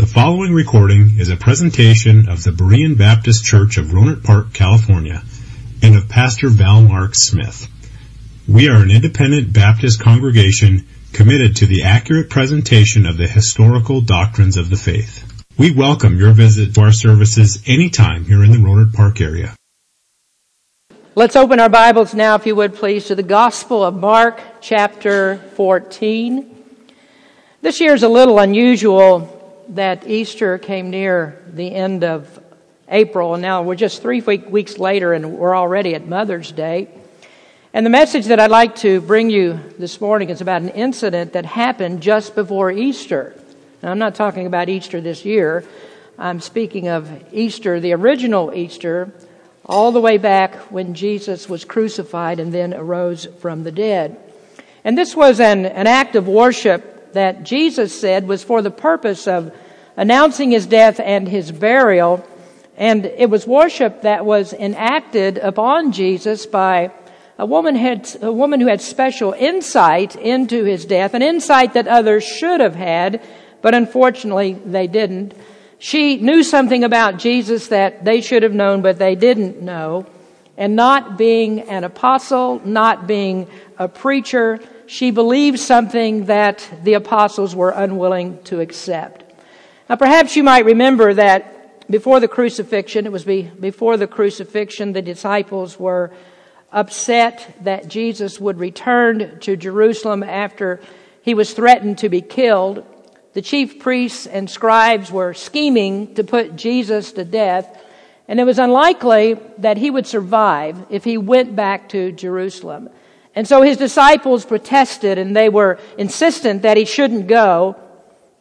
The following recording is a presentation of the Berean Baptist Church of Rohnert Park, California, and of Pastor Val Mark Smith. We are an independent Baptist congregation committed to the accurate presentation of the historical doctrines of the faith. We welcome your visit to our services anytime here in the Rohnert Park area. Let's open our Bibles now, if you would please, to the Gospel of Mark, chapter 14. This year is a little unusual that Easter came near the end of April, and now we're just three weeks later, and we're already at Mother's Day. And the message that I'd like to bring you this morning is about an incident that happened just before Easter. Now, I'm not talking about Easter this year. I'm speaking of Easter, the original Easter, all the way back when Jesus was crucified and then arose from the dead. And this was an, an act of worship that Jesus said was for the purpose of announcing his death and his burial. And it was worship that was enacted upon Jesus by a woman had, a woman who had special insight into his death, an insight that others should have had, but unfortunately they didn't. She knew something about Jesus that they should have known, but they didn't know. And not being an apostle, not being a preacher, she believed something that the apostles were unwilling to accept. Now, perhaps you might remember that before the crucifixion, it was before the crucifixion, the disciples were upset that Jesus would return to Jerusalem after he was threatened to be killed. The chief priests and scribes were scheming to put Jesus to death, and it was unlikely that he would survive if he went back to Jerusalem. And so his disciples protested and they were insistent that he shouldn't go.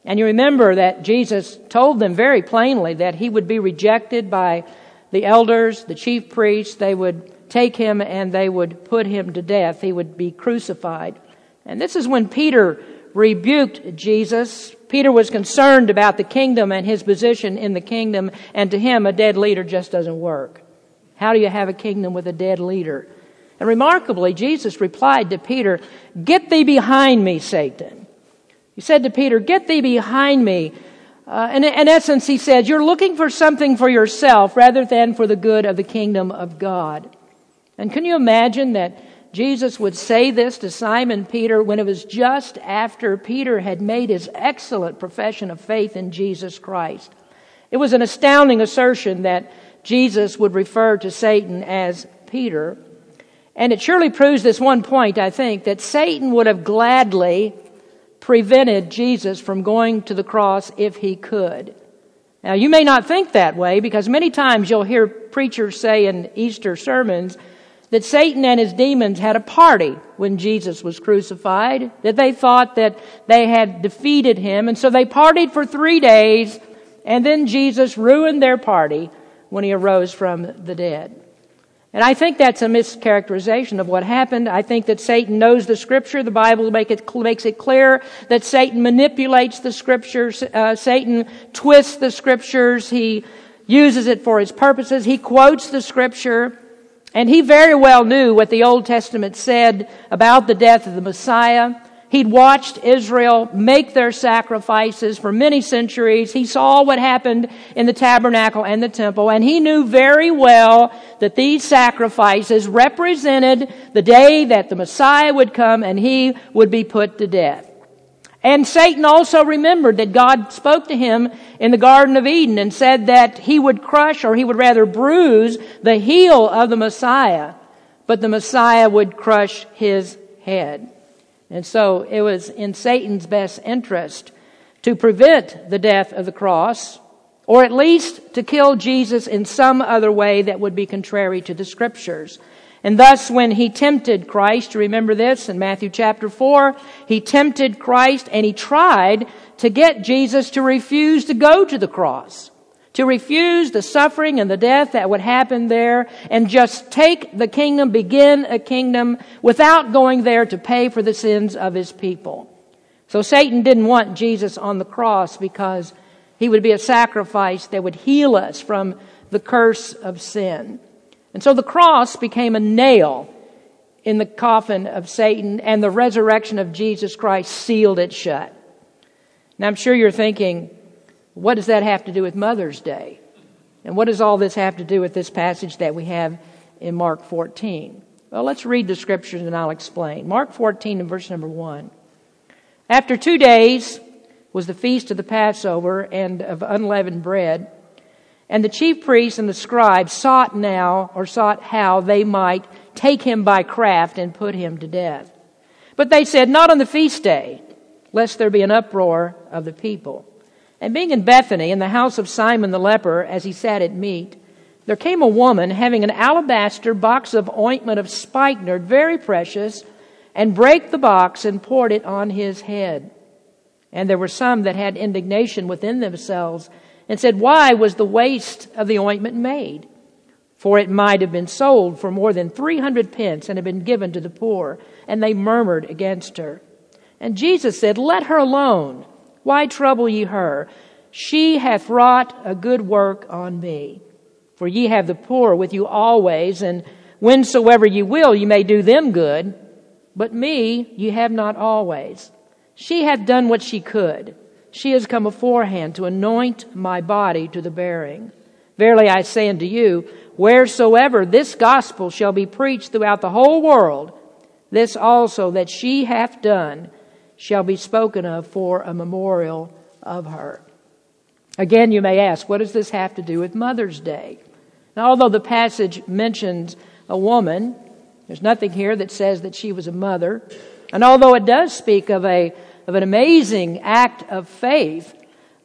And you remember that Jesus told them very plainly that he would be rejected by the elders, the chief priests. They would take him and they would put him to death. He would be crucified. And this is when Peter rebuked Jesus. Peter was concerned about the kingdom and his position in the kingdom. And to him, a dead leader just doesn't work. How do you have a kingdom with a dead leader? And remarkably, Jesus replied to Peter, Get thee behind me, Satan. He said to Peter, Get thee behind me. Uh, and in essence, he said, You're looking for something for yourself rather than for the good of the kingdom of God. And can you imagine that Jesus would say this to Simon Peter when it was just after Peter had made his excellent profession of faith in Jesus Christ? It was an astounding assertion that Jesus would refer to Satan as Peter. And it surely proves this one point, I think, that Satan would have gladly prevented Jesus from going to the cross if he could. Now, you may not think that way because many times you'll hear preachers say in Easter sermons that Satan and his demons had a party when Jesus was crucified, that they thought that they had defeated him, and so they partied for three days, and then Jesus ruined their party when he arose from the dead. And I think that's a mischaracterization of what happened. I think that Satan knows the scripture. The Bible make it, makes it clear that Satan manipulates the scriptures. Uh, Satan twists the scriptures. He uses it for his purposes. He quotes the scripture. And he very well knew what the Old Testament said about the death of the Messiah. He'd watched Israel make their sacrifices for many centuries. He saw what happened in the tabernacle and the temple, and he knew very well that these sacrifices represented the day that the Messiah would come and he would be put to death. And Satan also remembered that God spoke to him in the Garden of Eden and said that he would crush, or he would rather bruise, the heel of the Messiah, but the Messiah would crush his head. And so it was in Satan's best interest to prevent the death of the cross, or at least to kill Jesus in some other way that would be contrary to the scriptures. And thus, when he tempted Christ, remember this in Matthew chapter 4, he tempted Christ and he tried to get Jesus to refuse to go to the cross to refuse the suffering and the death that would happen there and just take the kingdom, begin a kingdom without going there to pay for the sins of his people. So Satan didn't want Jesus on the cross because he would be a sacrifice that would heal us from the curse of sin. And so the cross became a nail in the coffin of Satan and the resurrection of Jesus Christ sealed it shut. Now I'm sure you're thinking, What does that have to do with Mother's Day? And what does all this have to do with this passage that we have in Mark 14? Well, let's read the scriptures and I'll explain. Mark 14 and verse number 1. After two days was the feast of the Passover and of unleavened bread. And the chief priests and the scribes sought now, or sought how they might take him by craft and put him to death. But they said, Not on the feast day, lest there be an uproar of the people. And being in Bethany, in the house of Simon the leper, as he sat at meat, there came a woman having an alabaster box of ointment of spikenard, very precious, and brake the box and poured it on his head. And there were some that had indignation within themselves and said, Why was the waste of the ointment made? For it might have been sold for more than 300 pence and have been given to the poor. And they murmured against her. And Jesus said, Let her alone. Why trouble ye her? She hath wrought a good work on me. For ye have the poor with you always, and whensoever ye will, ye may do them good. But me ye have not always. She hath done what she could. She has come beforehand to anoint my body to the bearing. Verily I say unto you, wheresoever this gospel shall be preached throughout the whole world, this also that she hath done shall be spoken of for a memorial of her. Again, you may ask, what does this have to do with Mother's Day? Now, although the passage mentions a woman, there's nothing here that says that she was a mother. And although it does speak of a of an amazing act of faith,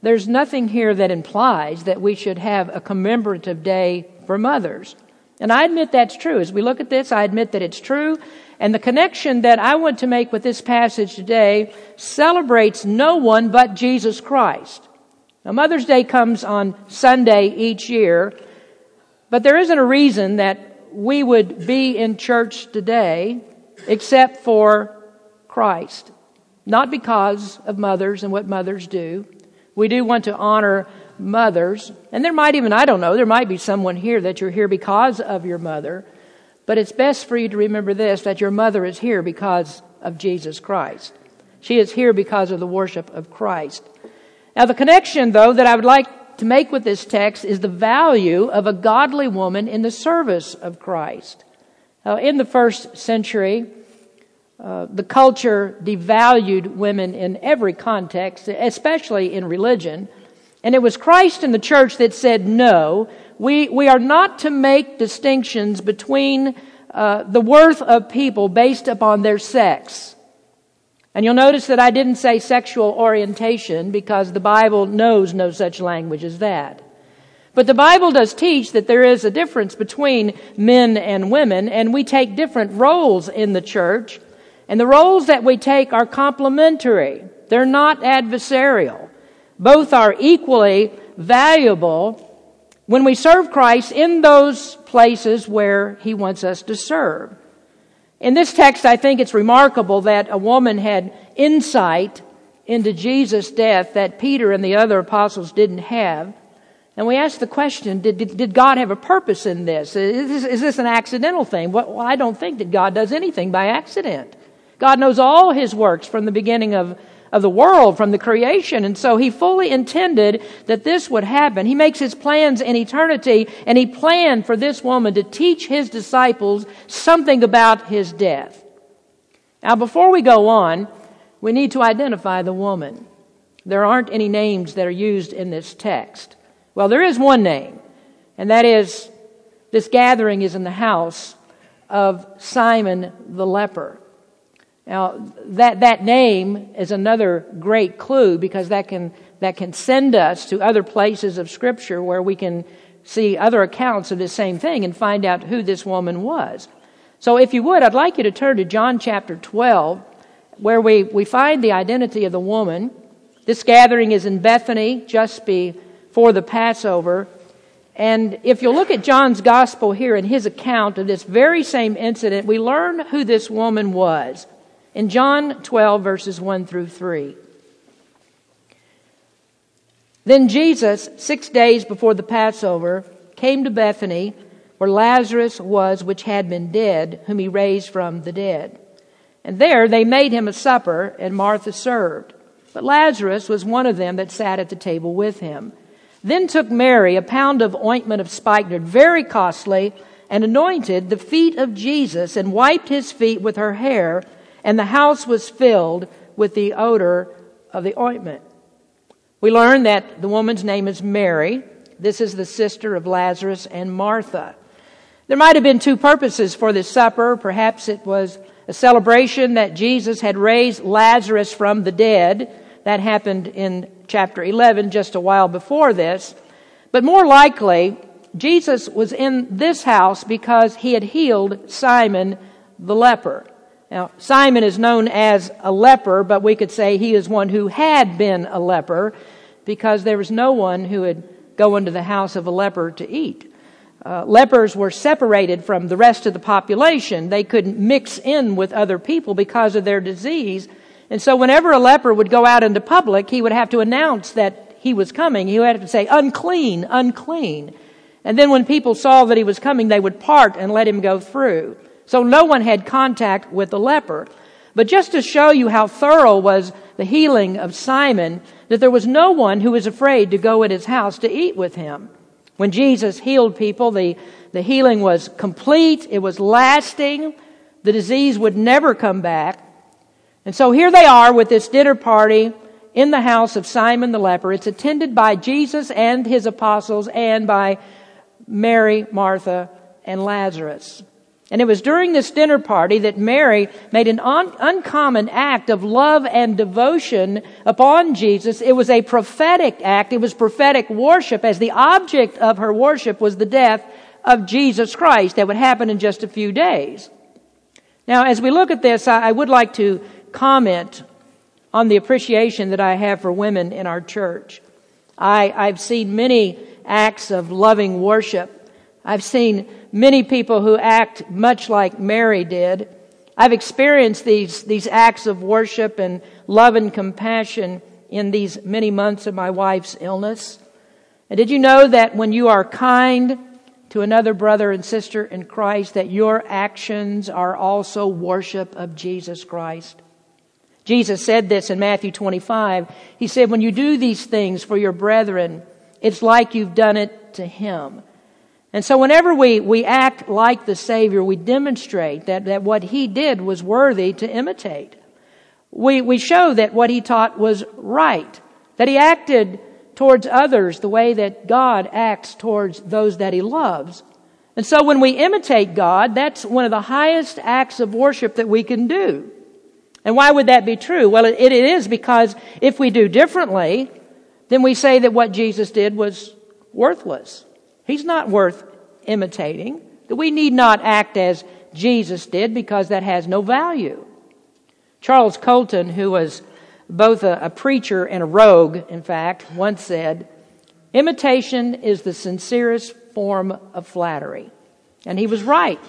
there's nothing here that implies that we should have a commemorative day for mothers. And I admit that's true. As we look at this, I admit that it's true. And the connection that I want to make with this passage today celebrates no one but Jesus Christ. Now, Mother's Day comes on Sunday each year, but there isn't a reason that we would be in church today except for Christ. Not because of mothers and what mothers do. We do want to honor mothers. And there might even, I don't know, there might be someone here that you're here because of your mother. But it's best for you to remember this that your mother is here because of Jesus Christ. She is here because of the worship of Christ. Now, the connection, though, that I would like to make with this text is the value of a godly woman in the service of Christ. Now, in the first century, uh, the culture devalued women in every context, especially in religion. And it was Christ and the church that said, no, we, we are not to make distinctions between uh, the worth of people based upon their sex. And you'll notice that I didn't say sexual orientation because the Bible knows no such language as that. But the Bible does teach that there is a difference between men and women, and we take different roles in the church. And the roles that we take are complementary. They're not adversarial. Both are equally valuable when we serve Christ in those places where He wants us to serve. In this text, I think it's remarkable that a woman had insight into Jesus' death that Peter and the other apostles didn't have. And we ask the question, did, did, did God have a purpose in this? Is, this? is this an accidental thing? Well, I don't think that God does anything by accident. God knows all his works from the beginning of, of the world, from the creation. And so he fully intended that this would happen. He makes his plans in eternity, and he planned for this woman to teach his disciples something about his death. Now, before we go on, we need to identify the woman. There aren't any names that are used in this text. Well, there is one name, and that is this gathering is in the house of Simon the leper. Now, that, that name is another great clue because that can, that can send us to other places of Scripture where we can see other accounts of the same thing and find out who this woman was. So, if you would, I'd like you to turn to John chapter 12, where we, we find the identity of the woman. This gathering is in Bethany just before the Passover. And if you look at John's gospel here in his account of this very same incident, we learn who this woman was in John 12, verses 1 through 3. Then Jesus, six days before the Passover, came to Bethany, where Lazarus was, which had been dead, whom he raised from the dead. And there they made him a supper, and Martha served. but Lazarus was one of them that sat at the table with him. Then took Mary a pound of ointment of spikenard, very costly, and anointed the feet of Jesus and wiped his feet with her hair, and the house was filled with the odor of the ointment. We learn that the woman's name is Mary. This is the sister of Lazarus and Martha. There might have been two purposes for this supper. Perhaps it was a celebration that Jesus had raised Lazarus from the dead. That happened in chapter 11, just a while before this. But more likely, Jesus was in this house because he had healed Simon the leper. Now, Simon is known as a leper, but we could say he is one who had been a leper because there was no one who would go into the house of a leper to eat. Uh, lepers were separated from the rest of the population. They couldn't mix in with other people because of their disease. And so whenever a leper would go out into public, he would have to announce that he was coming. He would have to say, unclean, unclean. And then when people saw that he was coming, they would part and let him go through. So no one had contact with the leper. But just to show you how thorough was the healing of Simon, that there was no one who was afraid to go at his house to eat with him. When Jesus healed people, the, the healing was complete, it was lasting, the disease would never come back. And so here they are with this dinner party in the house of Simon the leper. It's attended by Jesus and his apostles and by Mary, Martha, and Lazarus. And it was during this dinner party that Mary made an un- uncommon act of love and devotion upon Jesus. It was a prophetic act. It was prophetic worship as the object of her worship was the death of Jesus Christ that would happen in just a few days. Now, as we look at this, I, I would like to comment on the appreciation that I have for women in our church. I, I've seen many acts of loving worship I've seen many people who act much like Mary did. I've experienced these, these acts of worship and love and compassion in these many months of my wife's illness. And did you know that when you are kind to another brother and sister in Christ, that your actions are also worship of Jesus Christ? Jesus said this in Matthew 25. He said, when you do these things for your brethren, it's like you've done it to him. And so whenever we, we act like the Savior, we demonstrate that, that what He did was worthy to imitate. We, we show that what He taught was right, that He acted towards others the way that God acts towards those that He loves. And so when we imitate God, that's one of the highest acts of worship that we can do. And why would that be true? Well, it, it is because if we do differently, then we say that what Jesus did was worthless. He's not worth imitating. We need not act as Jesus did because that has no value. Charles Colton, who was both a, a preacher and a rogue, in fact, once said, Imitation is the sincerest form of flattery. And he was right.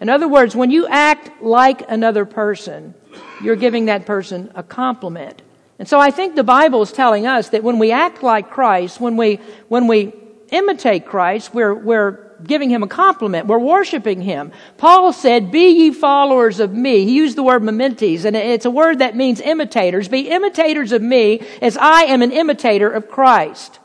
In other words, when you act like another person, you're giving that person a compliment. And so I think the Bible is telling us that when we act like Christ, when we, when we imitate Christ, we're, we're giving him a compliment. We're worshiping him. Paul said, be ye followers of me. He used the word mimetes, and it's a word that means imitators. Be imitators of me as I am an imitator of Christ.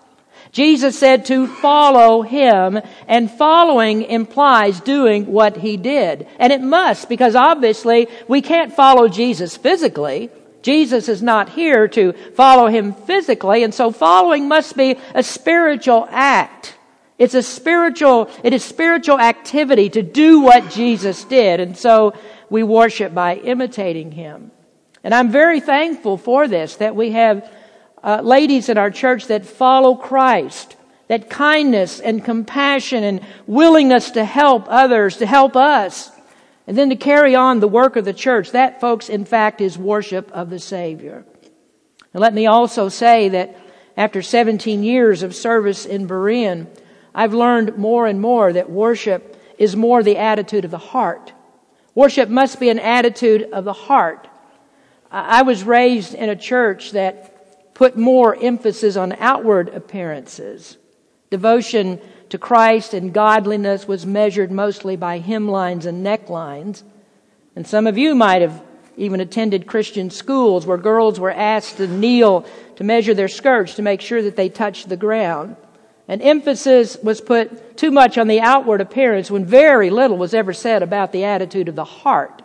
Jesus said to follow him, and following implies doing what he did. And it must, because obviously we can't follow Jesus physically. Jesus is not here to follow him physically, and so following must be a spiritual act. It's a spiritual, it is spiritual activity to do what Jesus did, and so we worship by imitating him. And I'm very thankful for this, that we have uh, ladies in our church that follow Christ, that kindness and compassion and willingness to help others, to help us, and then to carry on the work of the church. That, folks, in fact, is worship of the Savior. Let me also say that after 17 years of service in Berean, I've learned more and more that worship is more the attitude of the heart. Worship must be an attitude of the heart. I was raised in a church that put more emphasis on outward appearances. Devotion to Christ and godliness was measured mostly by hemlines and necklines. And some of you might have even attended Christian schools where girls were asked to kneel to measure their skirts to make sure that they touched the ground. And emphasis was put too much on the outward appearance when very little was ever said about the attitude of the heart.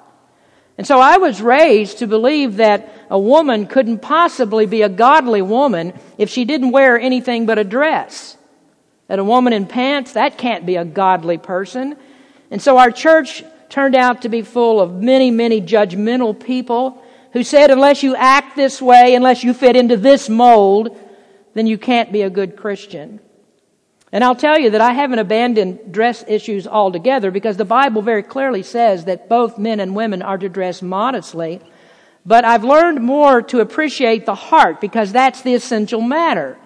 And so I was raised to believe that a woman couldn't possibly be a godly woman if she didn't wear anything but a dress. That a woman in pants, that can't be a godly person. And so our church turned out to be full of many, many judgmental people who said, unless you act this way, unless you fit into this mold, then you can't be a good Christian. And I'll tell you that I haven't abandoned dress issues altogether because the Bible very clearly says that both men and women are to dress modestly. But I've learned more to appreciate the heart because that's the essential matter.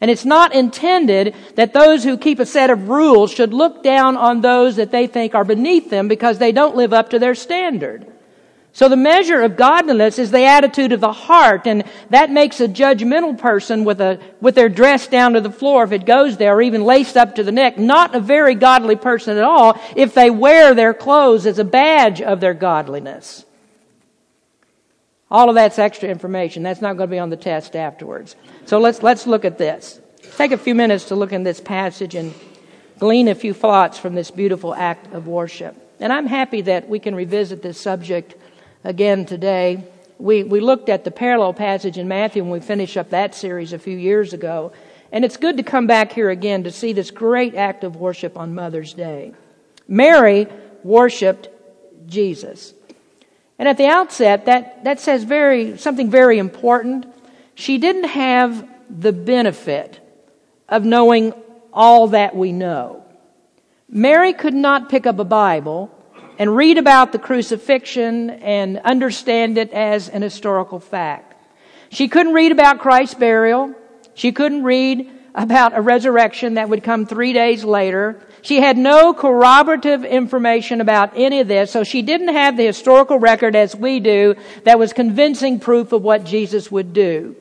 And it's not intended that those who keep a set of rules should look down on those that they think are beneath them because they don't live up to their standard. So the measure of godliness is the attitude of the heart, and that makes a judgmental person with a, with their dress down to the floor if it goes there, or even laced up to the neck, not a very godly person at all if they wear their clothes as a badge of their godliness. All of that's extra information. That's not going to be on the test afterwards. So let's, let's look at this. Take a few minutes to look in this passage and glean a few thoughts from this beautiful act of worship. And I'm happy that we can revisit this subject again today. We, we looked at the parallel passage in Matthew when we finished up that series a few years ago. And it's good to come back here again to see this great act of worship on Mother's Day. Mary worshiped Jesus. And at the outset, that, that says very, something very important. She didn't have the benefit of knowing all that we know. Mary could not pick up a Bible and read about the crucifixion and understand it as an historical fact. She couldn't read about Christ's burial. She couldn't read about a resurrection that would come three days later. She had no corroborative information about any of this, so she didn't have the historical record as we do that was convincing proof of what Jesus would do.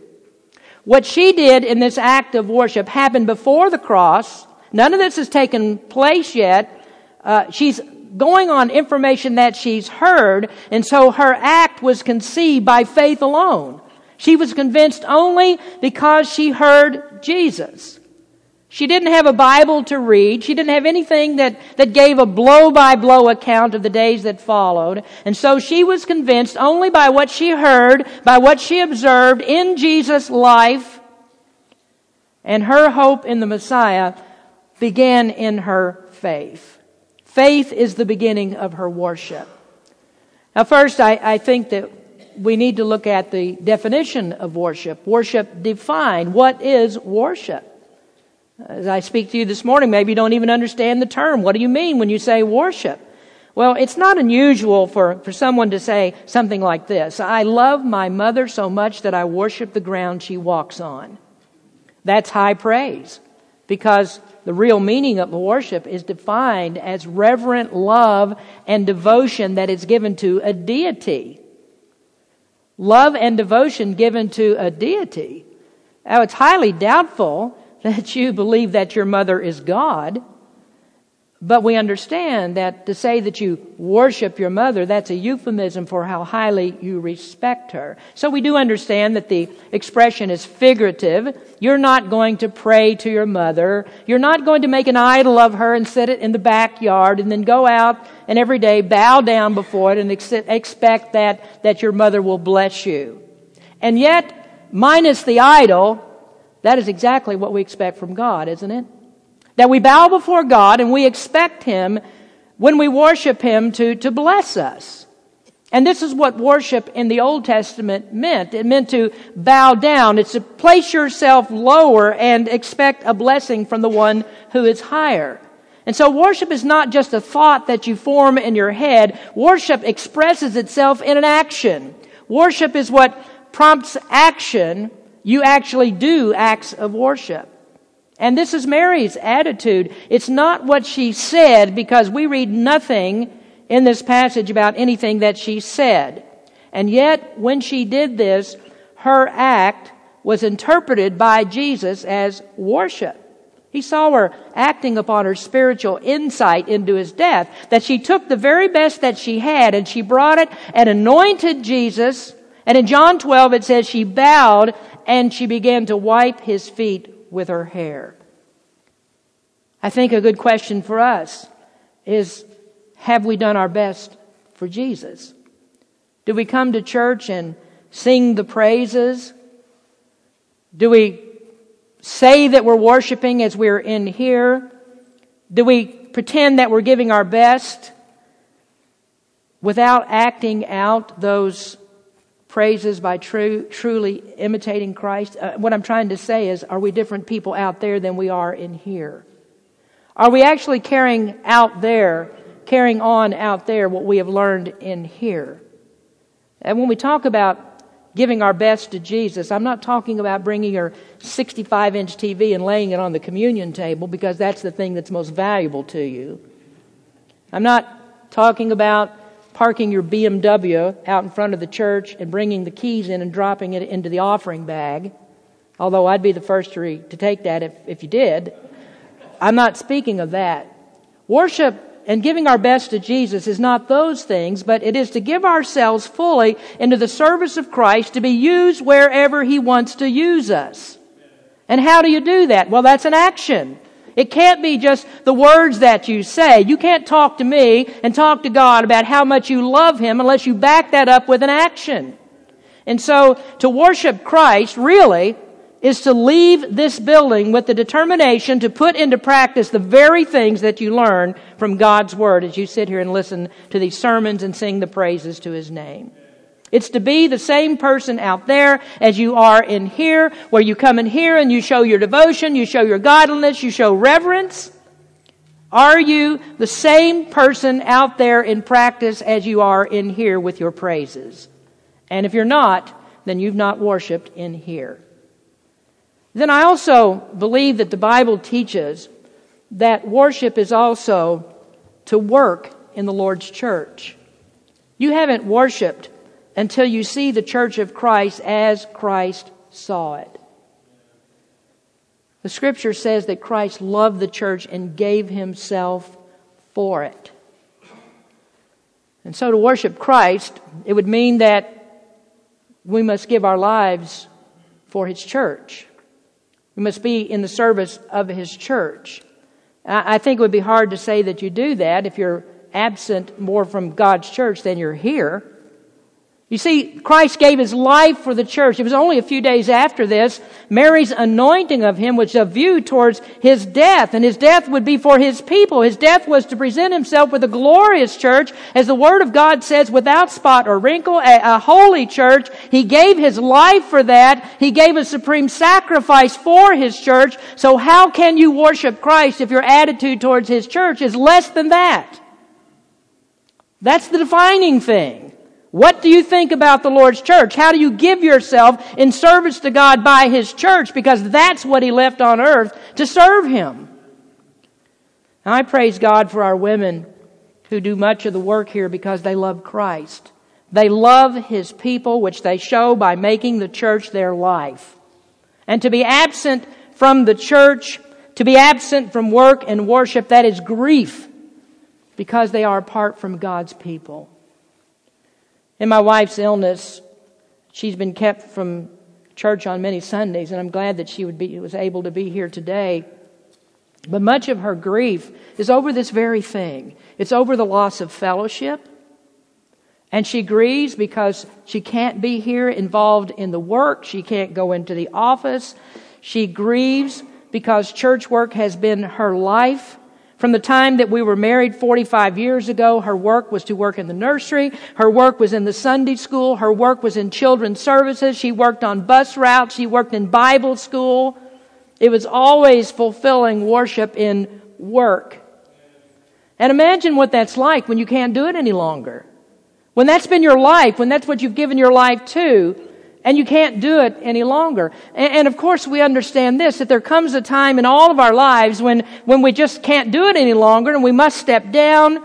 What she did in this act of worship happened before the cross. None of this has taken place yet. Uh, she's going on information that she's heard, and so her act was conceived by faith alone. She was convinced only because she heard Jesus. She didn't have a Bible to read. She didn't have anything that, that gave a blow by blow account of the days that followed. And so she was convinced only by what she heard, by what she observed in Jesus' life. And her hope in the Messiah began in her faith. Faith is the beginning of her worship. Now, first, I, I think that we need to look at the definition of worship. Worship defined. What is worship? As I speak to you this morning, maybe you don't even understand the term. What do you mean when you say worship? Well, it's not unusual for, for someone to say something like this. I love my mother so much that I worship the ground she walks on. That's high praise because the real meaning of worship is defined as reverent love and devotion that is given to a deity. Love and devotion given to a deity. Now, it's highly doubtful that you believe that your mother is God but we understand that to say that you worship your mother, that's a euphemism for how highly you respect her. So we do understand that the expression is figurative. You're not going to pray to your mother. You're not going to make an idol of her and set it in the backyard and then go out and every day bow down before it and expect that, that your mother will bless you. And yet, minus the idol, that is exactly what we expect from God, isn't it? That we bow before God and we expect Him when we worship Him to, to bless us. And this is what worship in the Old Testament meant. It meant to bow down. It's to place yourself lower and expect a blessing from the one who is higher. And so worship is not just a thought that you form in your head. Worship expresses itself in an action. Worship is what prompts action. You actually do acts of worship. And this is Mary's attitude. It's not what she said because we read nothing in this passage about anything that she said. And yet, when she did this, her act was interpreted by Jesus as worship. He saw her acting upon her spiritual insight into his death, that she took the very best that she had and she brought it and anointed Jesus. And in John 12 it says she bowed and she began to wipe his feet with her hair. I think a good question for us is, have we done our best for Jesus? Do we come to church and sing the praises? Do we say that we're worshiping as we're in here? Do we pretend that we're giving our best without acting out those praises by true, truly imitating Christ? Uh, what I'm trying to say is, are we different people out there than we are in here? Are we actually carrying out there, carrying on out there what we have learned in here? And when we talk about giving our best to Jesus, I'm not talking about bringing your 65 inch TV and laying it on the communion table because that's the thing that's most valuable to you. I'm not talking about parking your BMW out in front of the church and bringing the keys in and dropping it into the offering bag. Although I'd be the first to, re- to take that if, if you did. I'm not speaking of that. Worship and giving our best to Jesus is not those things, but it is to give ourselves fully into the service of Christ to be used wherever He wants to use us. And how do you do that? Well, that's an action. It can't be just the words that you say. You can't talk to me and talk to God about how much you love Him unless you back that up with an action. And so, to worship Christ, really, is to leave this building with the determination to put into practice the very things that you learn from God's Word as you sit here and listen to these sermons and sing the praises to His name. It's to be the same person out there as you are in here, where you come in here and you show your devotion, you show your godliness, you show reverence. Are you the same person out there in practice as you are in here with your praises? And if you're not, then you've not worshiped in here. Then I also believe that the Bible teaches that worship is also to work in the Lord's church. You haven't worshiped until you see the church of Christ as Christ saw it. The scripture says that Christ loved the church and gave himself for it. And so to worship Christ, it would mean that we must give our lives for his church. We must be in the service of His church. I think it would be hard to say that you do that if you're absent more from God's church than you're here. You see, Christ gave his life for the church. It was only a few days after this, Mary's anointing of him was a view towards his death, and his death would be for his people. His death was to present himself with a glorious church, as the Word of God says, without spot or wrinkle, a, a holy church. He gave his life for that. He gave a supreme sacrifice for his church. So how can you worship Christ if your attitude towards his church is less than that? That's the defining thing. What do you think about the Lord's church? How do you give yourself in service to God by His church? Because that's what He left on earth to serve Him. And I praise God for our women who do much of the work here because they love Christ. They love His people, which they show by making the church their life. And to be absent from the church, to be absent from work and worship, that is grief because they are apart from God's people. In my wife's illness, she's been kept from church on many Sundays, and I'm glad that she would be, was able to be here today. But much of her grief is over this very thing. It's over the loss of fellowship. And she grieves because she can't be here involved in the work. She can't go into the office. She grieves because church work has been her life. From the time that we were married 45 years ago, her work was to work in the nursery. Her work was in the Sunday school. Her work was in children's services. She worked on bus routes. She worked in Bible school. It was always fulfilling worship in work. And imagine what that's like when you can't do it any longer. When that's been your life, when that's what you've given your life to, and you can't do it any longer. And, and, of course we understand this, that there comes a time in all of our lives when, when we just can't do it any longer and we must step down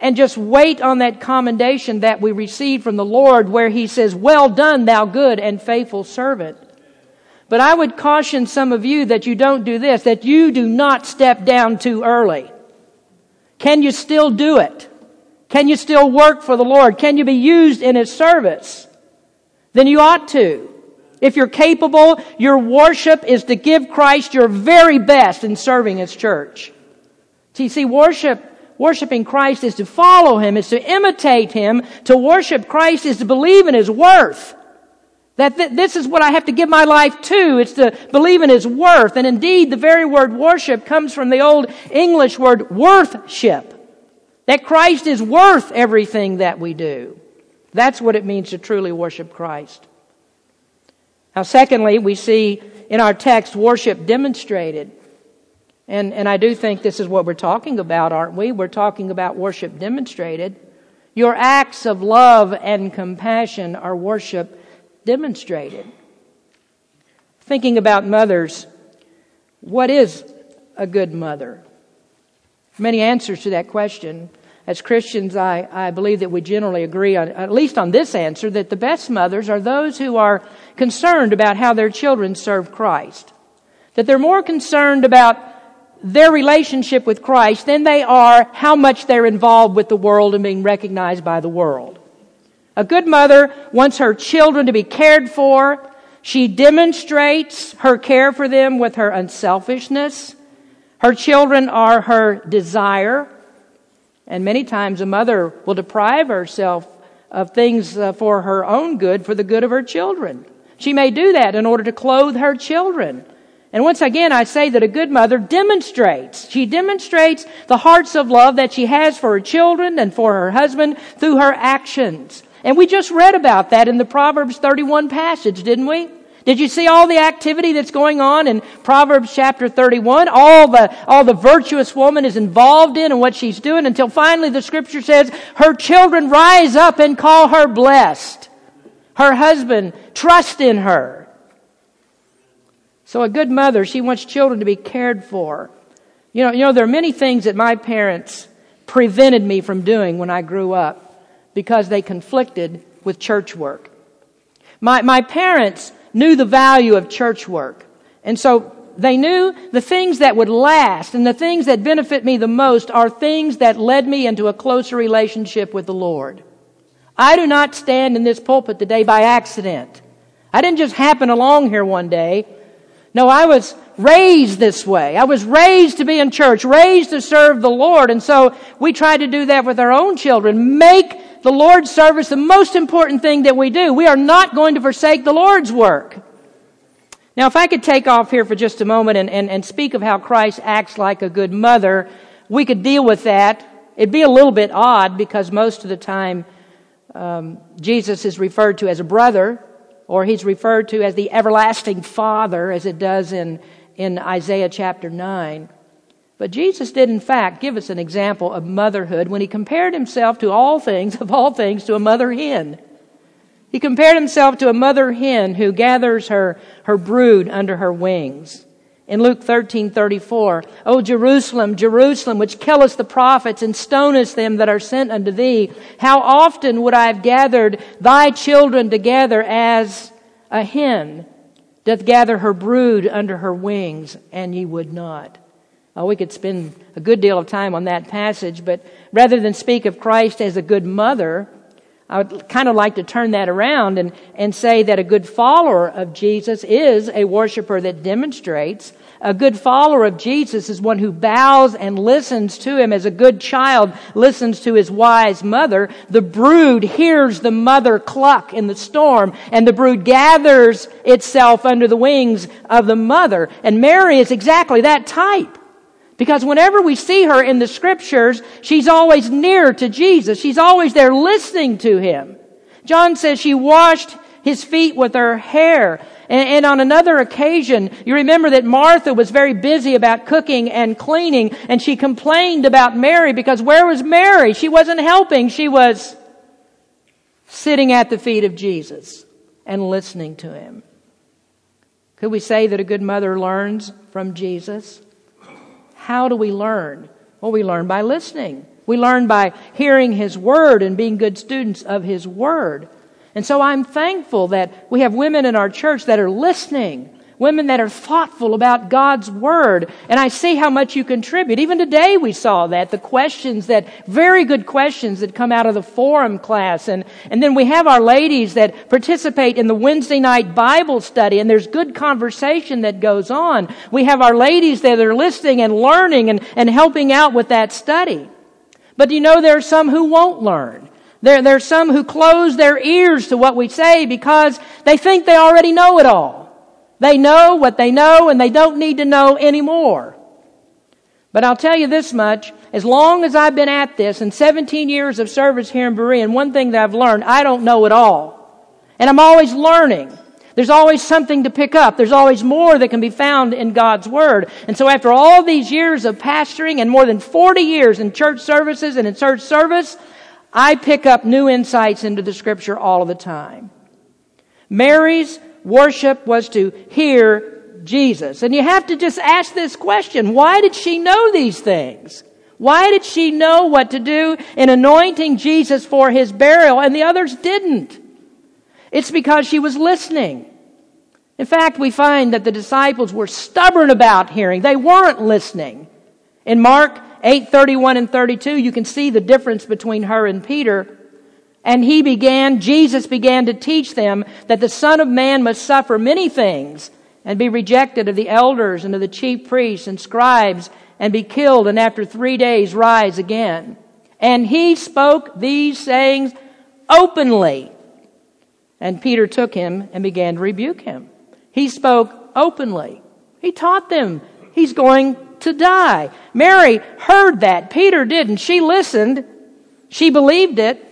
and just wait on that commendation that we receive from the Lord where He says, well done, thou good and faithful servant. But I would caution some of you that you don't do this, that you do not step down too early. Can you still do it? Can you still work for the Lord? Can you be used in His service? Then you ought to. If you're capable, your worship is to give Christ your very best in serving His church. See, see, worship, worshiping Christ is to follow Him, is to imitate Him. To worship Christ is to believe in His worth. That th- this is what I have to give my life to. It's to believe in His worth. And indeed, the very word worship comes from the old English word worthship. That Christ is worth everything that we do. That's what it means to truly worship Christ. Now, secondly, we see in our text worship demonstrated. And, and I do think this is what we're talking about, aren't we? We're talking about worship demonstrated. Your acts of love and compassion are worship demonstrated. Thinking about mothers, what is a good mother? Many answers to that question. As Christians, I, I believe that we generally agree on, at least on this answer, that the best mothers are those who are concerned about how their children serve Christ. That they're more concerned about their relationship with Christ than they are how much they're involved with the world and being recognized by the world. A good mother wants her children to be cared for. She demonstrates her care for them with her unselfishness. Her children are her desire. And many times a mother will deprive herself of things uh, for her own good, for the good of her children. She may do that in order to clothe her children. And once again, I say that a good mother demonstrates. She demonstrates the hearts of love that she has for her children and for her husband through her actions. And we just read about that in the Proverbs 31 passage, didn't we? Did you see all the activity that's going on in Proverbs chapter 31? All the, all the virtuous woman is involved in and what she's doing until finally the scripture says her children rise up and call her blessed. Her husband trust in her. So a good mother, she wants children to be cared for. You know, you know, there are many things that my parents prevented me from doing when I grew up because they conflicted with church work. My, my parents knew the value of church work. And so they knew the things that would last and the things that benefit me the most are things that led me into a closer relationship with the Lord. I do not stand in this pulpit today by accident. I didn't just happen along here one day. No, I was raised this way. I was raised to be in church, raised to serve the Lord. And so we try to do that with our own children. Make the Lord's service the most important thing that we do. We are not going to forsake the Lord's work. Now, if I could take off here for just a moment and, and, and speak of how Christ acts like a good mother, we could deal with that. It'd be a little bit odd because most of the time um, Jesus is referred to as a brother, or he's referred to as the everlasting Father, as it does in, in Isaiah chapter 9. But Jesus did, in fact, give us an example of motherhood when he compared himself to all things, of all things, to a mother hen. He compared himself to a mother hen who gathers her, her brood under her wings. In Luke 13, 34, O Jerusalem, Jerusalem, which killest the prophets and stonest them that are sent unto thee, how often would I have gathered thy children together as a hen doth gather her brood under her wings, and ye would not. Oh, we could spend a good deal of time on that passage, but rather than speak of Christ as a good mother, I would kind of like to turn that around and, and say that a good follower of Jesus is a worshiper that demonstrates. A good follower of Jesus is one who bows and listens to him as a good child listens to his wise mother. The brood hears the mother cluck in the storm and the brood gathers itself under the wings of the mother. And Mary is exactly that type. Because whenever we see her in the scriptures, she's always near to Jesus. She's always there listening to him. John says she washed his feet with her hair. And, and, on another occasion, you remember that Martha was very busy about cooking and cleaning, and she complained about Mary because where was Mary? She wasn't helping. She was sitting at the feet of Jesus and listening to him. Could we say that a good mother learns from Jesus? How do we learn? Well, we learn by listening. We learn by hearing His Word and being good students of His Word. And so I'm thankful that we have women in our church that are listening. women that are thoughtful about God's Word. And I see how much you contribute. Even today we saw that, the questions that, very good questions that come out of the forum class. And, and then we have our ladies that participate in the Wednesday night Bible study and there's good conversation that goes on. We have our ladies that are listening and learning and, and helping out with that study. But you know there are some who won't learn. There, there are some who close their ears to what we say because they think they already know it all. They know what they know and they don't need to know anymore. But I'll tell you this much, as long as I've been at this and 17 years of service here in Berean, one thing that I've learned, I don't know it all. And I'm always learning. There's always something to pick up. There's always more that can be found in God's Word. And so after all these years of pastoring and more than 40 years in church services and in church service, I pick up new insights into the Scripture all of the time. Mary's worship was to hear Jesus. And you have to just ask this question. Why did she know these things? Why did she know what to do in anointing Jesus for his burial and the others didn't? It's because she was listening. In fact, we find that the disciples were stubborn about hearing. They weren't listening. In Mark 8, 31 and 32, you can see the difference between her and Peter. And he began, Jesus began to teach them that the Son of Man must suffer many things and be rejected of the elders and of the chief priests and scribes and be killed and after three days rise again. And he spoke these sayings openly. And Peter took him and began to rebuke him. He spoke openly. He taught them he's going to die. Mary heard that. Peter didn't. She listened. She believed it.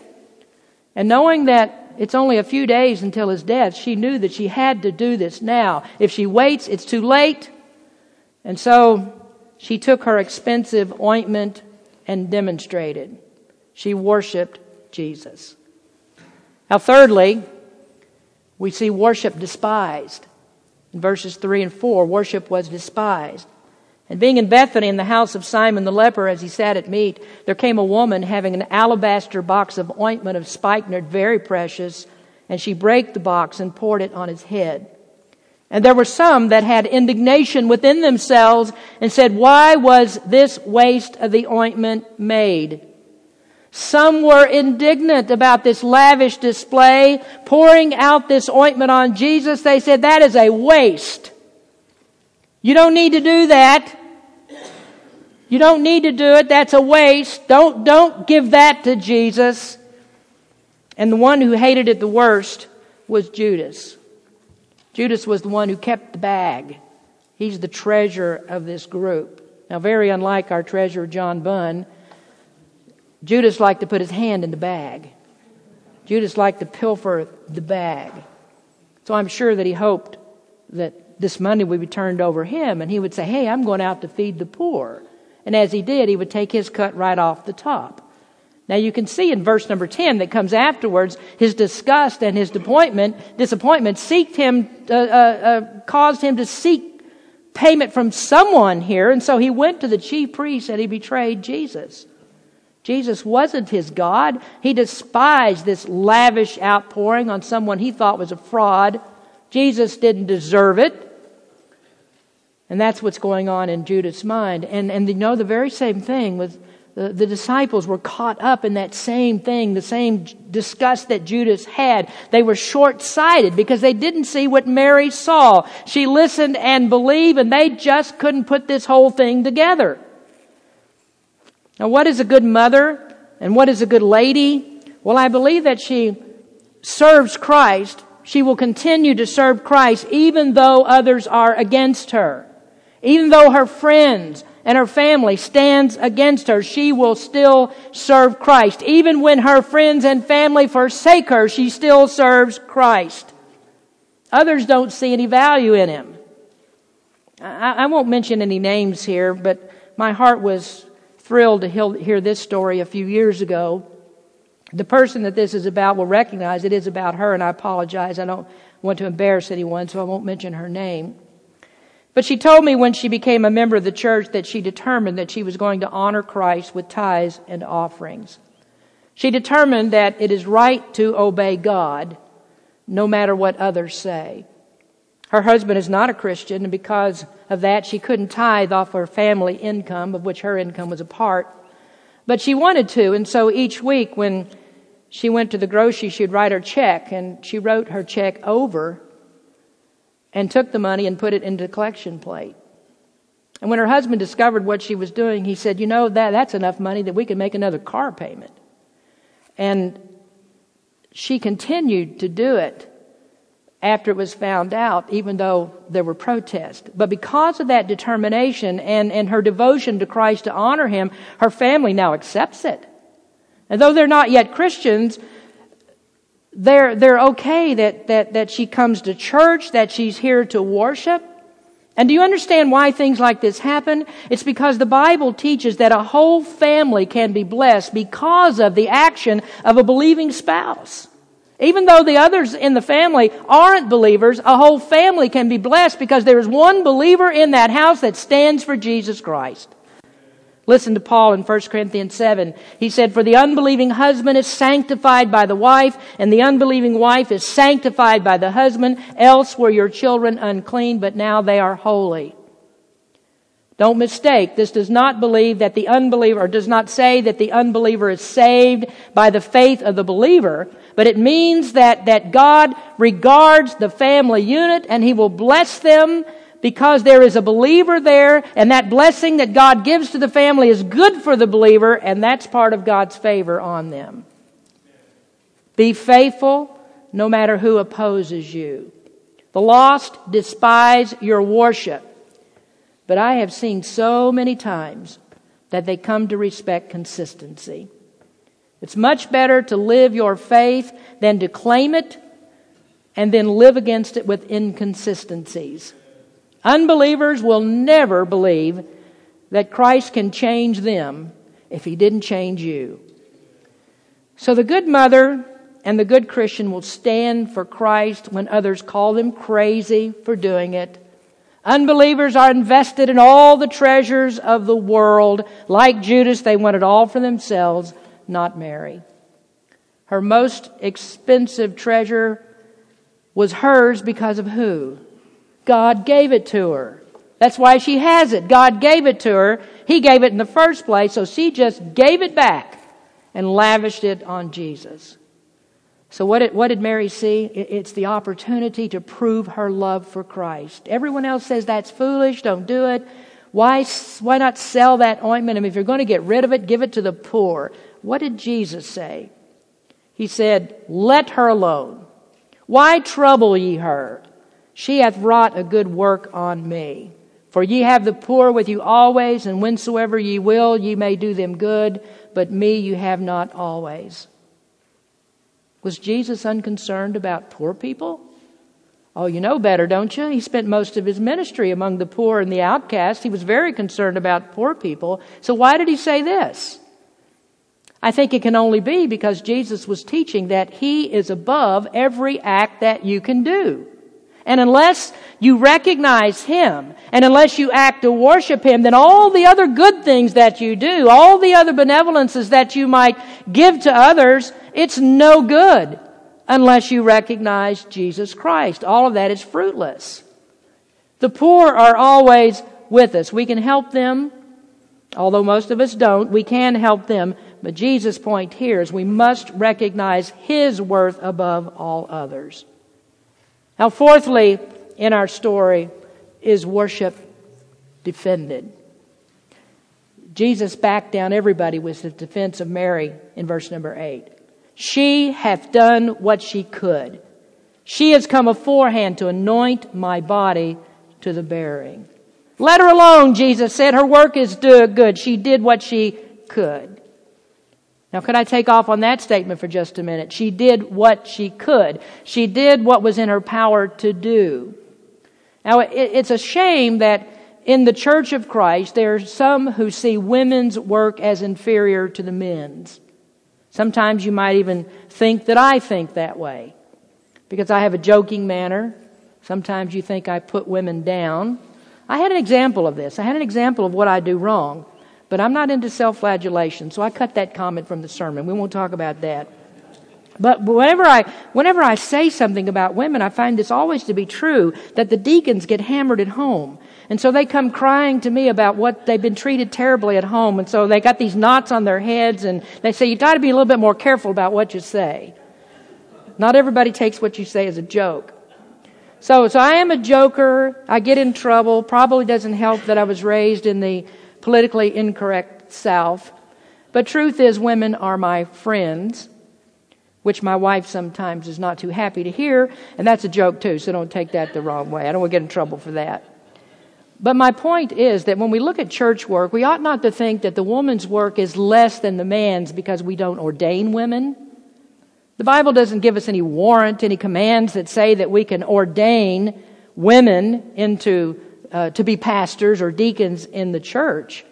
And knowing that it's only a few days until his death, she knew that she had to do this now. If she waits, it's too late. And so she took her expensive ointment and demonstrated. She worshiped Jesus. Now, thirdly, we see worship despised. In verses 3 and 4, worship was despised. And being in Bethany in the house of Simon the leper as he sat at meat, there came a woman having an alabaster box of ointment of spikenard, very precious, and she brake the box and poured it on his head. And there were some that had indignation within themselves and said, Why was this waste of the ointment made? Some were indignant about this lavish display, pouring out this ointment on Jesus. They said, That is a waste. You don't need to do that. You don't need to do it. That's a waste. Don't, don't give that to Jesus. And the one who hated it the worst was Judas. Judas was the one who kept the bag. He's the treasurer of this group. Now, very unlike our treasurer, John Bunn, Judas liked to put his hand in the bag. Judas liked to pilfer the bag. So I'm sure that he hoped that this money would be turned over him and he would say, Hey, I'm going out to feed the poor. And as he did, he would take his cut right off the top. Now you can see in verse number 10 that comes afterwards, his disgust and his disappointment, disappointment seeked him, uh, uh, uh, caused him to seek payment from someone here. And so he went to the chief priest and he betrayed Jesus. Jesus wasn't his God. He despised this lavish outpouring on someone he thought was a fraud. Jesus didn't deserve it. And that's what's going on in Judas' mind. And, and you know, the very same thing with the, the disciples were caught up in that same thing, the same disgust that Judas had. They were short sighted because they didn't see what Mary saw. She listened and believed, and they just couldn't put this whole thing together. Now, what is a good mother and what is a good lady? Well, I believe that she serves Christ she will continue to serve Christ even though others are against her. Even though her friends and her family stands against her, she will still serve Christ. Even when her friends and family forsake her, she still serves Christ. Others don't see any value in him. I, I won't mention any names here, but my heart was thrilled to hear this story a few years ago the person that this is about will recognize it is about her, and I apologize. I don't want to embarrass anyone, so I won't mention her name. But she told me when she became a member of the church that she determined that she was going to honor Christ with tithes and offerings. She determined that it is right to obey God no matter what others say. Her husband is not a Christian, and because of that, she couldn't tithe off her family income, of which her income was a part. But she wanted to, and so each week when she went to the grocery, she'd write her check, and she wrote her check over and took the money and put it into the collection plate. And when her husband discovered what she was doing, he said, You know, that, that's enough money that we can make another car payment. And she continued to do it after it was found out, even though there were protests. But because of that determination and, and her devotion to Christ to honor him, her family now accepts it. And though they're not yet Christians, they're, they're okay that, that, that she comes to church, that she's here to worship. And do you understand why things like this happen? It's because the Bible teaches that a whole family can be blessed because of the action of a believing spouse. Even though the others in the family aren't believers, a whole family can be blessed because there is one believer in that house that stands for Jesus Christ. Listen to Paul in 1 Corinthians 7. He said, For the unbelieving husband is sanctified by the wife, and the unbelieving wife is sanctified by the husband. Else were your children unclean, but now they are holy. Don't mistake. This does not believe that the unbeliever, or does not say that the unbeliever is saved by the faith of the believer, but it means that, that God regards the family unit and He will bless them because there is a believer there and that blessing that God gives to the family is good for the believer and that's part of God's favor on them. Be faithful no matter who opposes you. The lost despise your worship. But I have seen so many times that they come to respect consistency. It's much better to live your faith than to claim it and then live against it with inconsistencies. Unbelievers will never believe that Christ can change them if he didn't change you. So the good mother and the good Christian will stand for Christ when others call them crazy for doing it Unbelievers are invested in all the treasures of the world. Like Judas, they want it all for themselves, not Mary. Her most expensive treasure was hers because of who? God gave it to her. That's why she has it. God gave it to her. He gave it in the first place, so she just gave it back and lavished it on Jesus. So, what did, what did Mary see? It's the opportunity to prove her love for Christ. Everyone else says that's foolish, don't do it. Why, why not sell that ointment? I mean, if you're going to get rid of it, give it to the poor. What did Jesus say? He said, Let her alone. Why trouble ye her? She hath wrought a good work on me. For ye have the poor with you always, and whensoever ye will, ye may do them good, but me you have not always. Was Jesus unconcerned about poor people? Oh, you know better, don't you? He spent most of his ministry among the poor and the outcast. He was very concerned about poor people. So why did he say this? I think it can only be because Jesus was teaching that he is above every act that you can do. And unless you recognize Him, and unless you act to worship Him, then all the other good things that you do, all the other benevolences that you might give to others, it's no good unless you recognize Jesus Christ. All of that is fruitless. The poor are always with us. We can help them, although most of us don't. We can help them. But Jesus' point here is we must recognize His worth above all others. Now, fourthly, in our story is worship defended. Jesus backed down everybody with the defense of Mary in verse number 8. She hath done what she could. She has come aforehand to anoint my body to the bearing. Let her alone, Jesus said. Her work is good. She did what she could. Now, could I take off on that statement for just a minute? She did what she could. She did what was in her power to do. Now, it's a shame that in the Church of Christ, there are some who see women's work as inferior to the men's. Sometimes you might even think that I think that way because I have a joking manner. Sometimes you think I put women down. I had an example of this. I had an example of what I do wrong. But I'm not into self flagellation, so I cut that comment from the sermon. We won't talk about that. But whenever I, whenever I say something about women, I find this always to be true, that the deacons get hammered at home. And so they come crying to me about what they've been treated terribly at home. And so they got these knots on their heads and they say, you've gotta be a little bit more careful about what you say. Not everybody takes what you say as a joke. So, so I am a joker. I get in trouble. Probably doesn't help that I was raised in the politically incorrect South. But truth is, women are my friends, which my wife sometimes is not too happy to hear. And that's a joke too, so don't take that the wrong way. I don't want to get in trouble for that. But my point is that when we look at church work, we ought not to think that the woman's work is less than the man's because we don't ordain women. The Bible doesn't give us any warrant, any commands that say that we can ordain women into uh, to be pastors or deacons in the church.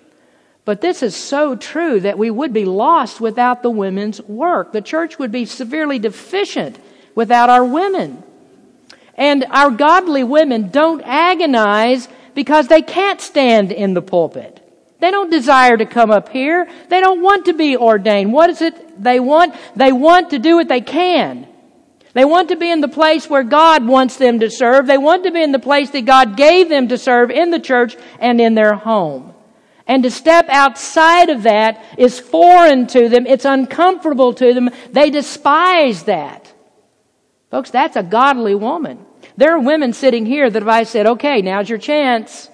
But this is so true that we would be lost without the women's work. The church would be severely deficient without our women. And our godly women don't agonize because they can't stand in the pulpit. They don't desire to come up here. They don't want to be ordained. What is it they want? They want to do what they can. They want to be in the place where God wants them to serve. They want to be in the place that God gave them to serve in the church and in their home. And to step outside of that is foreign to them. It's uncomfortable to them. They despise that. Folks, that's a godly woman. There are women sitting here that if I said, okay, now's your chance.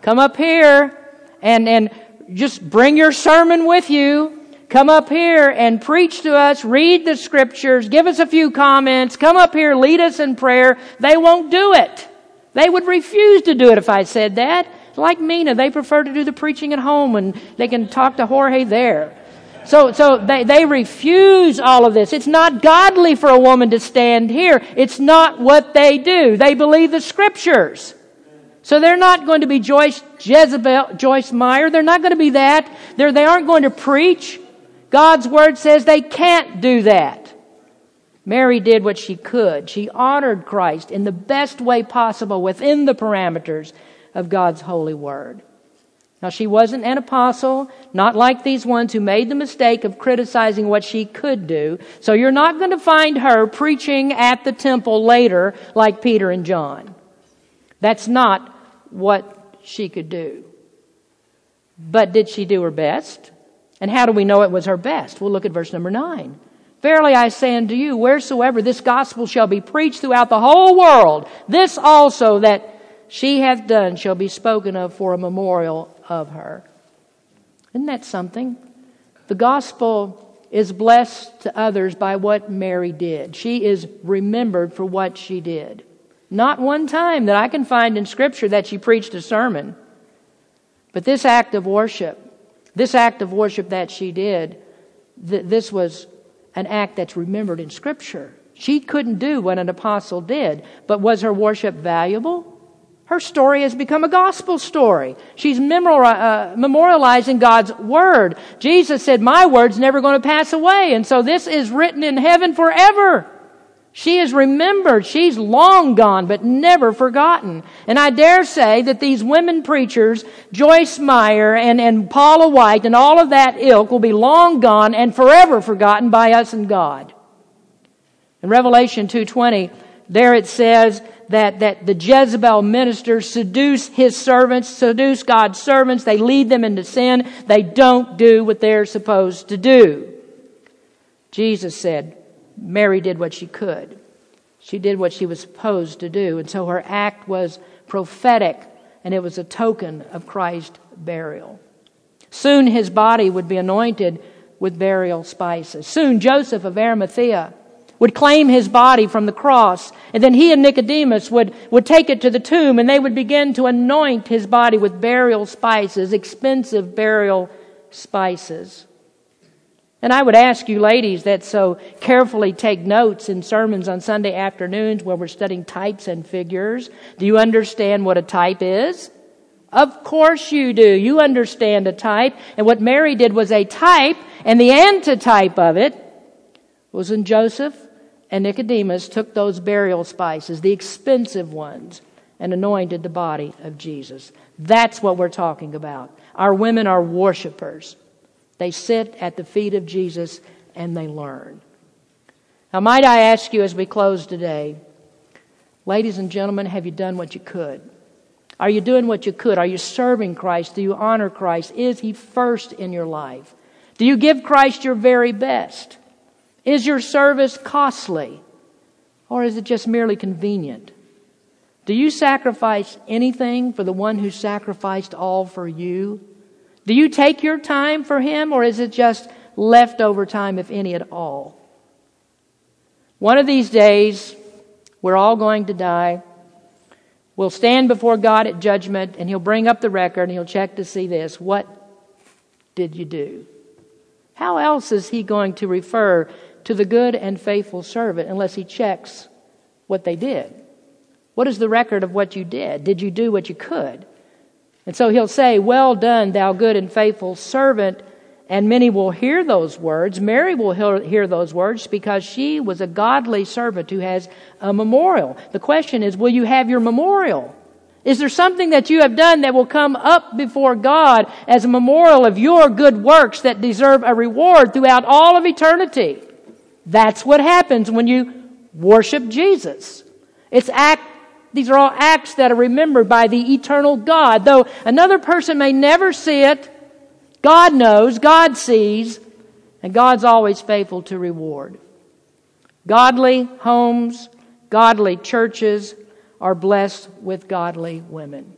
Come up here and, and just bring your sermon with you. Come up here and preach to us, read the scriptures, give us a few comments, come up here, lead us in prayer. They won't do it. They would refuse to do it if I said that. Like Mina, they prefer to do the preaching at home and they can talk to Jorge there. So, so they, they refuse all of this. It's not godly for a woman to stand here. It's not what they do. They believe the scriptures. So they're not going to be Joyce Jezebel, Joyce Meyer. They're not going to be that. They're, they aren't going to preach. God's word says they can't do that. Mary did what she could. She honored Christ in the best way possible within the parameters of God's holy word. Now, she wasn't an apostle, not like these ones who made the mistake of criticizing what she could do. So you're not going to find her preaching at the temple later like Peter and John. That's not what she could do. But did she do her best? And how do we know it was her best? We'll look at verse number nine. Verily I say unto you, wheresoever this gospel shall be preached throughout the whole world, this also that she hath done shall be spoken of for a memorial of her. Isn't that something? The gospel is blessed to others by what Mary did. She is remembered for what she did. Not one time that I can find in Scripture that she preached a sermon. But this act of worship, this act of worship that she did, th- this was an act that's remembered in Scripture. She couldn't do what an apostle did, but was her worship valuable? Her story has become a gospel story. She's uh, memorializing God's word. Jesus said, My word's never going to pass away. And so this is written in heaven forever. She is remembered. She's long gone, but never forgotten. And I dare say that these women preachers, Joyce Meyer and, and Paula White and all of that ilk will be long gone and forever forgotten by us and God. In Revelation 2.20, there it says, that, that the Jezebel ministers seduce his servants, seduce God's servants. They lead them into sin. They don't do what they're supposed to do. Jesus said, Mary did what she could. She did what she was supposed to do. And so her act was prophetic and it was a token of Christ's burial. Soon his body would be anointed with burial spices. Soon Joseph of Arimathea would claim his body from the cross, and then he and Nicodemus would, would take it to the tomb and they would begin to anoint his body with burial spices, expensive burial spices. And I would ask you ladies that so carefully take notes in sermons on Sunday afternoons where we're studying types and figures. Do you understand what a type is? Of course you do. You understand a type. And what Mary did was a type, and the antitype of it was in Joseph and Nicodemus took those burial spices, the expensive ones, and anointed the body of Jesus. That's what we're talking about. Our women are worshipers. They sit at the feet of Jesus and they learn. Now, might I ask you as we close today, ladies and gentlemen, have you done what you could? Are you doing what you could? Are you serving Christ? Do you honor Christ? Is He first in your life? Do you give Christ your very best? Is your service costly? Or is it just merely convenient? Do you sacrifice anything for the one who sacrificed all for you? Do you take your time for him, or is it just leftover time, if any at all? One of these days, we're all going to die. We'll stand before God at judgment, and He'll bring up the record and He'll check to see this. What did you do? How else is He going to refer to the good and faithful servant unless He checks what they did? What is the record of what you did? Did you do what you could? And so He'll say, Well done, thou good and faithful servant. And many will hear those words. Mary will hear those words because she was a godly servant who has a memorial. The question is, will you have your memorial? Is there something that you have done that will come up before God as a memorial of your good works that deserve a reward throughout all of eternity? That's what happens when you worship Jesus. It's act, these are all acts that are remembered by the eternal God. Though another person may never see it, God knows, God sees, and God's always faithful to reward. Godly homes, godly churches are blessed with godly women.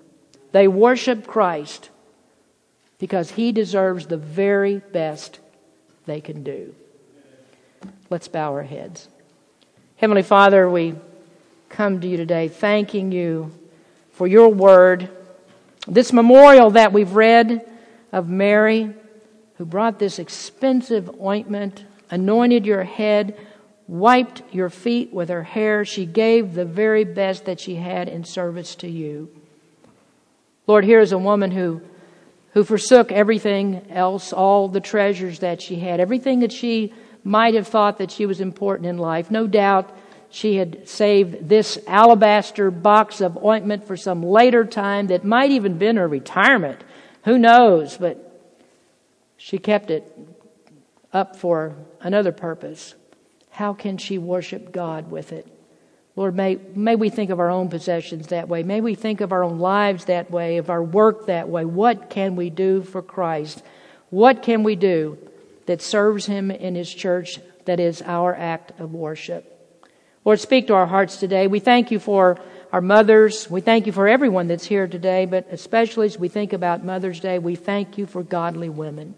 They worship Christ because he deserves the very best they can do. Let's bow our heads. Heavenly Father, we come to you today thanking you for your word. This memorial that we've read of Mary, who brought this expensive ointment, anointed your head, wiped your feet with her hair. She gave the very best that she had in service to you. Lord, here is a woman who, who forsook everything else, all the treasures that she had, everything that she might have thought that she was important in life. No doubt she had saved this alabaster box of ointment for some later time that might even been her retirement. Who knows? But she kept it up for another purpose. How can she worship God with it? Lord, may, may we think of our own possessions that way. May we think of our own lives that way, of our work that way. What can we do for Christ? What can we do that serves Him in His church that is our act of worship? Lord, speak to our hearts today. We thank you for our mothers. We thank you for everyone that's here today, but especially as we think about Mother's Day, we thank you for godly women.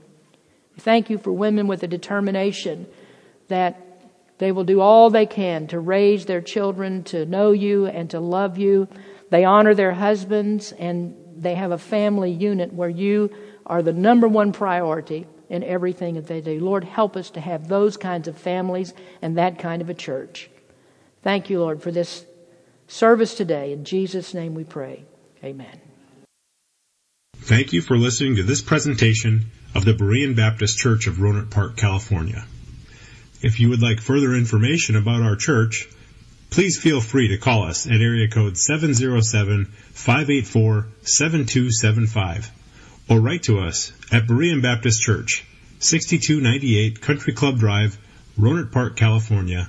We thank you for women with a determination that they will do all they can to raise their children to know you and to love you. They honor their husbands and they have a family unit where you are the number one priority in everything that they do. Lord, help us to have those kinds of families and that kind of a church. Thank you, Lord, for this service today. In Jesus' name we pray. Amen. Thank you for listening to this presentation of the Berean Baptist Church of Rohnert Park, California. If you would like further information about our church, please feel free to call us at area code 707-584-7275 or write to us at Berean Baptist Church, 6298 Country Club Drive, Rohnert Park, California,